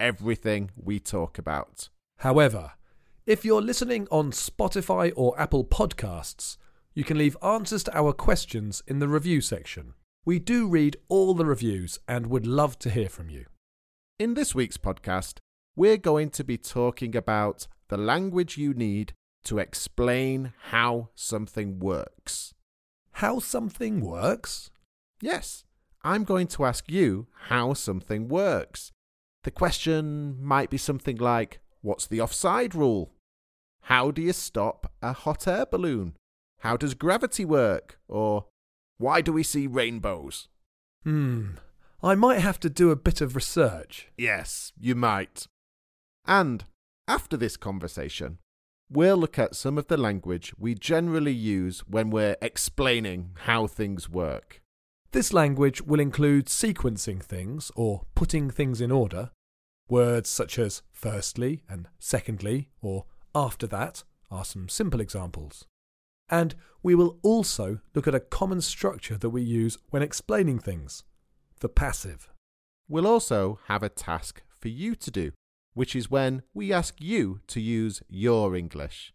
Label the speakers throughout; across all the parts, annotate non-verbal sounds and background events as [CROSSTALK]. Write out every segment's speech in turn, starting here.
Speaker 1: everything we talk about.
Speaker 2: However, if you're listening on Spotify or Apple Podcasts, you can leave answers to our questions in the review section. We do read all the reviews and would love to hear from you.
Speaker 1: In this week's podcast, we're going to be talking about the language you need to explain how something works.
Speaker 2: How something works?
Speaker 1: Yes, I'm going to ask you how something works. The question might be something like What's the offside rule? How do you stop a hot air balloon? How does gravity work? Or why do we see rainbows?
Speaker 2: Hmm, I might have to do a bit of research.
Speaker 1: Yes, you might. And after this conversation, we'll look at some of the language we generally use when we're explaining how things work.
Speaker 2: This language will include sequencing things or putting things in order. Words such as firstly and secondly or after that are some simple examples. And we will also look at a common structure that we use when explaining things the passive.
Speaker 1: We'll also have a task for you to do, which is when we ask you to use your English.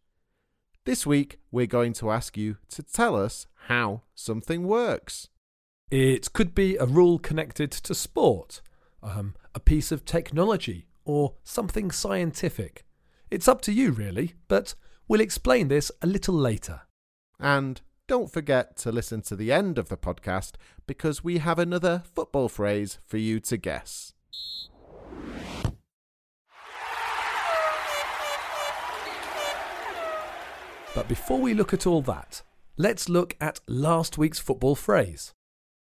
Speaker 1: This week, we're going to ask you to tell us how something works.
Speaker 2: It could be a rule connected to sport, um, a piece of technology, or something scientific. It's up to you, really, but we'll explain this a little later.
Speaker 1: And don't forget to listen to the end of the podcast because we have another football phrase for you to guess.
Speaker 2: But before we look at all that, let's look at last week's football phrase.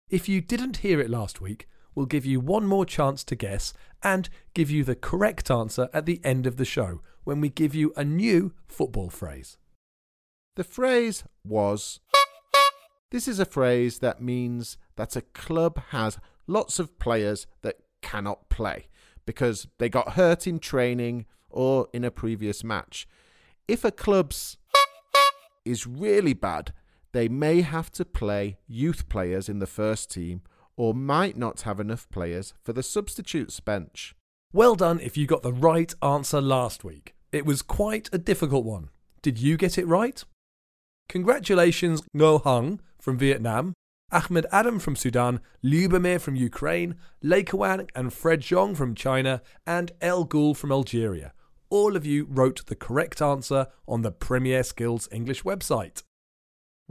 Speaker 2: If you didn't hear it last week, we'll give you one more chance to guess and give you the correct answer at the end of the show when we give you a new football phrase.
Speaker 1: The phrase was. This is a phrase that means that a club has lots of players that cannot play because they got hurt in training or in a previous match. If a club's is really bad, they may have to play youth players in the first team or might not have enough players for the substitutes bench.
Speaker 2: Well done if you got the right answer last week. It was quite a difficult one. Did you get it right? Congratulations, Ngo Hung from Vietnam, Ahmed Adam from Sudan, Lubomir from Ukraine, Leikawan and Fred Zhong from China, and El Ghul from Algeria. All of you wrote the correct answer on the Premier Skills English website.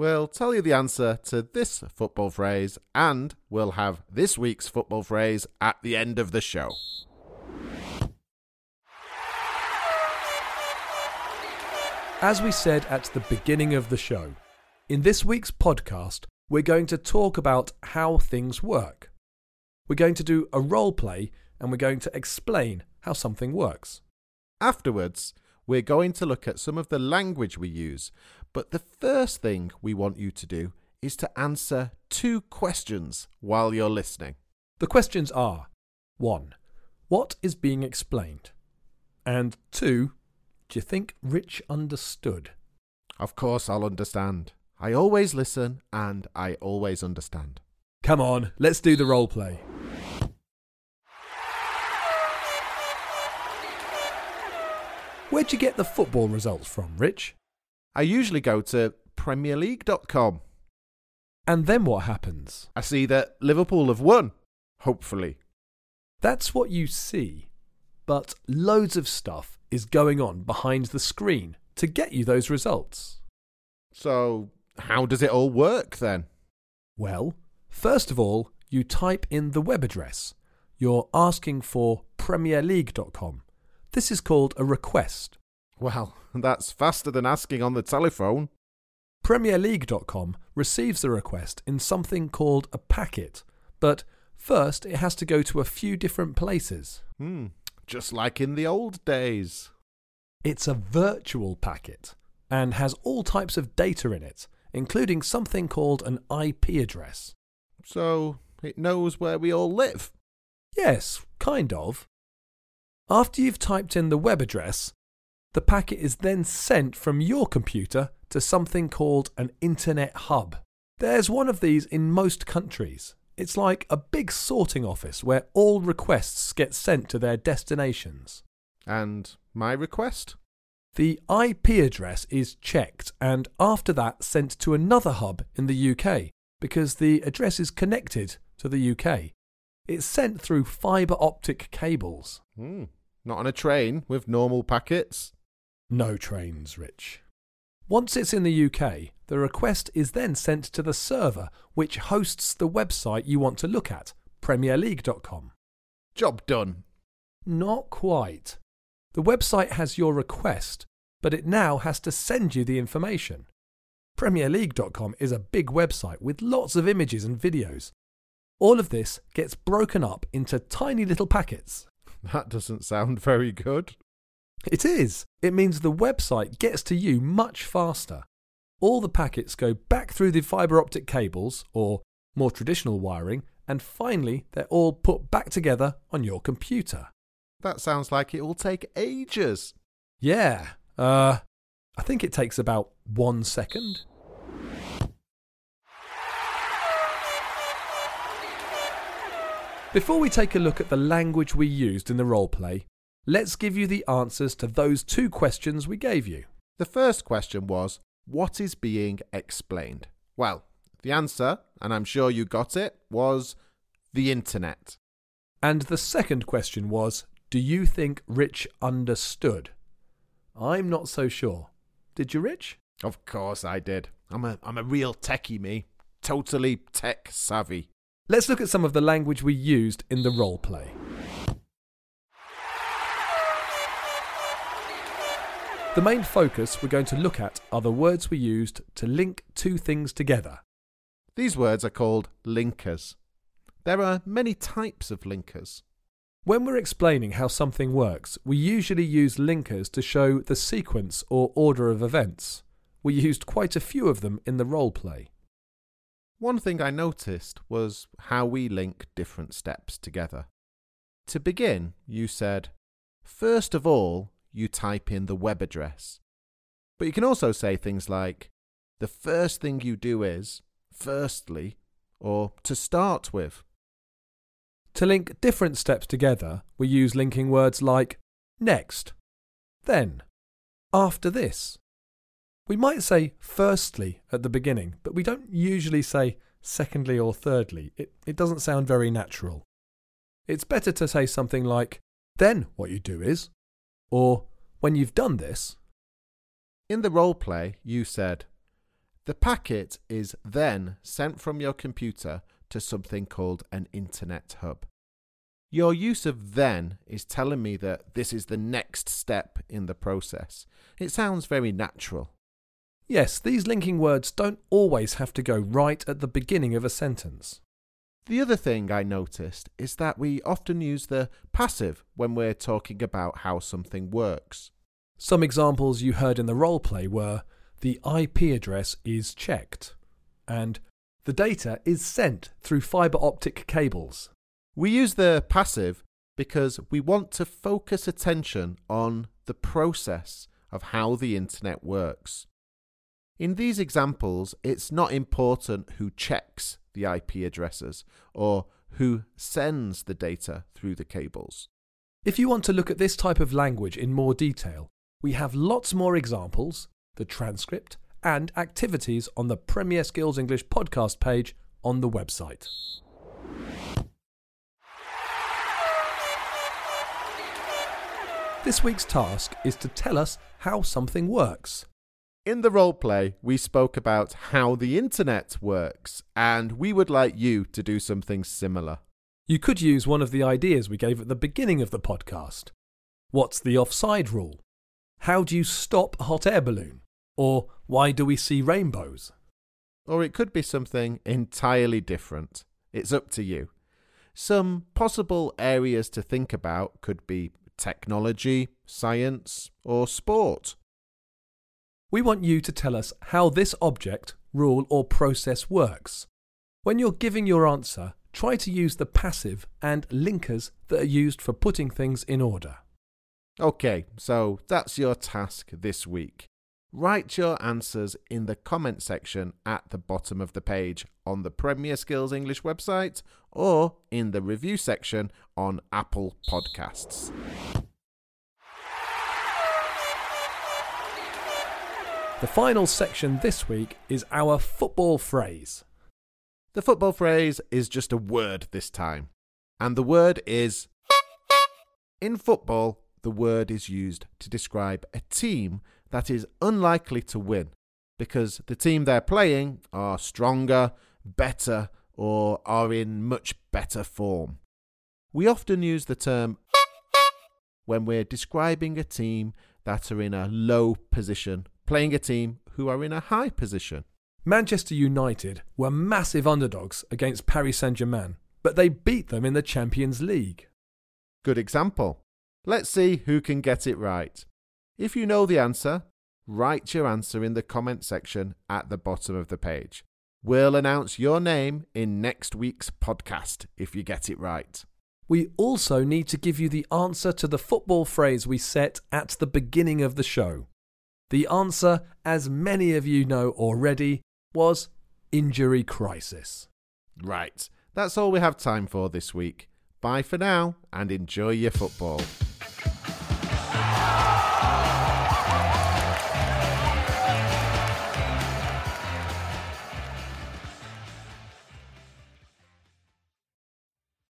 Speaker 1: We'll tell you the answer to this football phrase and we'll have this week's football phrase at the end of the show.
Speaker 2: As we said at the beginning of the show, in this week's podcast, we're going to talk about how things work. We're going to do a role play and we're going to explain how something works.
Speaker 1: Afterwards, we're going to look at some of the language we use, but the first thing we want you to do is to answer two questions while you're listening.
Speaker 2: The questions are 1. What is being explained? And 2. Do you think Rich understood?
Speaker 1: Of course, I'll understand. I always listen and I always understand.
Speaker 2: Come on, let's do the role play. Where'd you get the football results from, Rich?
Speaker 1: I usually go to PremierLeague.com.
Speaker 2: And then what happens?
Speaker 1: I see that Liverpool have won, hopefully.
Speaker 2: That's what you see. But loads of stuff is going on behind the screen to get you those results.
Speaker 1: So, how does it all work then?
Speaker 2: Well, first of all, you type in the web address. You're asking for PremierLeague.com. This is called a request.
Speaker 1: Well, [LAUGHS] that's faster than asking on the telephone.
Speaker 2: PremierLeague.com receives the request in something called a packet, but first it has to go to a few different places.
Speaker 1: Hmm. just like in the old days.
Speaker 2: It's a virtual packet and has all types of data in it, including something called an IP address.
Speaker 1: So it knows where we all live.
Speaker 2: Yes, kind of. After you've typed in the web address, the packet is then sent from your computer to something called an Internet Hub. There's one of these in most countries. It's like a big sorting office where all requests get sent to their destinations.
Speaker 1: And my request?
Speaker 2: The IP address is checked and after that sent to another hub in the UK because the address is connected to the UK. It's sent through fibre optic cables.
Speaker 1: Hmm. Not on a train with normal packets.
Speaker 2: No trains, Rich. Once it's in the UK, the request is then sent to the server which hosts the website you want to look at, PremierLeague.com.
Speaker 1: Job done.
Speaker 2: Not quite. The website has your request, but it now has to send you the information. PremierLeague.com is a big website with lots of images and videos. All of this gets broken up into tiny little packets.
Speaker 1: That doesn't sound very good.
Speaker 2: It is. It means the website gets to you much faster. All the packets go back through the fibre optic cables, or more traditional wiring, and finally they're all put back together on your computer.
Speaker 1: That sounds like it will take ages.
Speaker 2: Yeah, uh, I think it takes about one second. Before we take a look at the language we used in the roleplay, let's give you the answers to those two questions we gave you.
Speaker 1: The first question was, What is being explained? Well, the answer, and I'm sure you got it, was the internet.
Speaker 2: And the second question was, Do you think Rich understood? I'm not so sure. Did you, Rich?
Speaker 1: Of course I did. I'm a I'm a real techie me. Totally tech savvy.
Speaker 2: Let's look at some of the language we used in the role play. The main focus we're going to look at are the words we used to link two things together.
Speaker 1: These words are called linkers. There are many types of linkers.
Speaker 2: When we're explaining how something works, we usually use linkers to show the sequence or order of events. We used quite a few of them in the role play.
Speaker 1: One thing I noticed was how we link different steps together. To begin, you said, first of all, you type in the web address. But you can also say things like, the first thing you do is, firstly, or to start with.
Speaker 2: To link different steps together, we use linking words like next, then, after this. We might say firstly at the beginning, but we don't usually say secondly or thirdly. It, it doesn't sound very natural. It's better to say something like, then what you do is, or when you've done this.
Speaker 1: In the role play, you said, the packet is then sent from your computer to something called an internet hub. Your use of then is telling me that this is the next step in the process. It sounds very natural.
Speaker 2: Yes, these linking words don't always have to go right at the beginning of a sentence.
Speaker 1: The other thing I noticed is that we often use the passive when we're talking about how something works.
Speaker 2: Some examples you heard in the role play were the IP address is checked and the data is sent through fibre optic cables.
Speaker 1: We use the passive because we want to focus attention on the process of how the internet works. In these examples, it's not important who checks the IP addresses or who sends the data through the cables.
Speaker 2: If you want to look at this type of language in more detail, we have lots more examples, the transcript, and activities on the Premier Skills English podcast page on the website. This week's task is to tell us how something works.
Speaker 1: In the role play, we spoke about how the internet works, and we would like you to do something similar.
Speaker 2: You could use one of the ideas we gave at the beginning of the podcast. What's the offside rule? How do you stop a hot air balloon? Or why do we see rainbows?
Speaker 1: Or it could be something entirely different. It's up to you. Some possible areas to think about could be technology, science, or sport?
Speaker 2: We want you to tell us how this object, rule, or process works. When you're giving your answer, try to use the passive and linkers that are used for putting things in order.
Speaker 1: Okay, so that's your task this week. Write your answers in the comment section at the bottom of the page on the Premier Skills English website or in the review section on Apple Podcasts.
Speaker 2: The final section this week is our football phrase.
Speaker 1: The football phrase is just a word this time, and the word is. [LAUGHS] In football, the word is used to describe a team that is unlikely to win because the team they're playing are stronger, better, or are in much better form. We often use the term [LAUGHS] when we're describing a team that are in a low position, playing a team who are in a high position.
Speaker 2: Manchester United were massive underdogs against Paris Saint Germain, but they beat them in the Champions League.
Speaker 1: Good example. Let's see who can get it right. If you know the answer, write your answer in the comment section at the bottom of the page. We'll announce your name in next week's podcast if you get it right.
Speaker 2: We also need to give you the answer to the football phrase we set at the beginning of the show. The answer, as many of you know already, was injury crisis.
Speaker 1: Right, that's all we have time for this week. Bye for now and enjoy your football.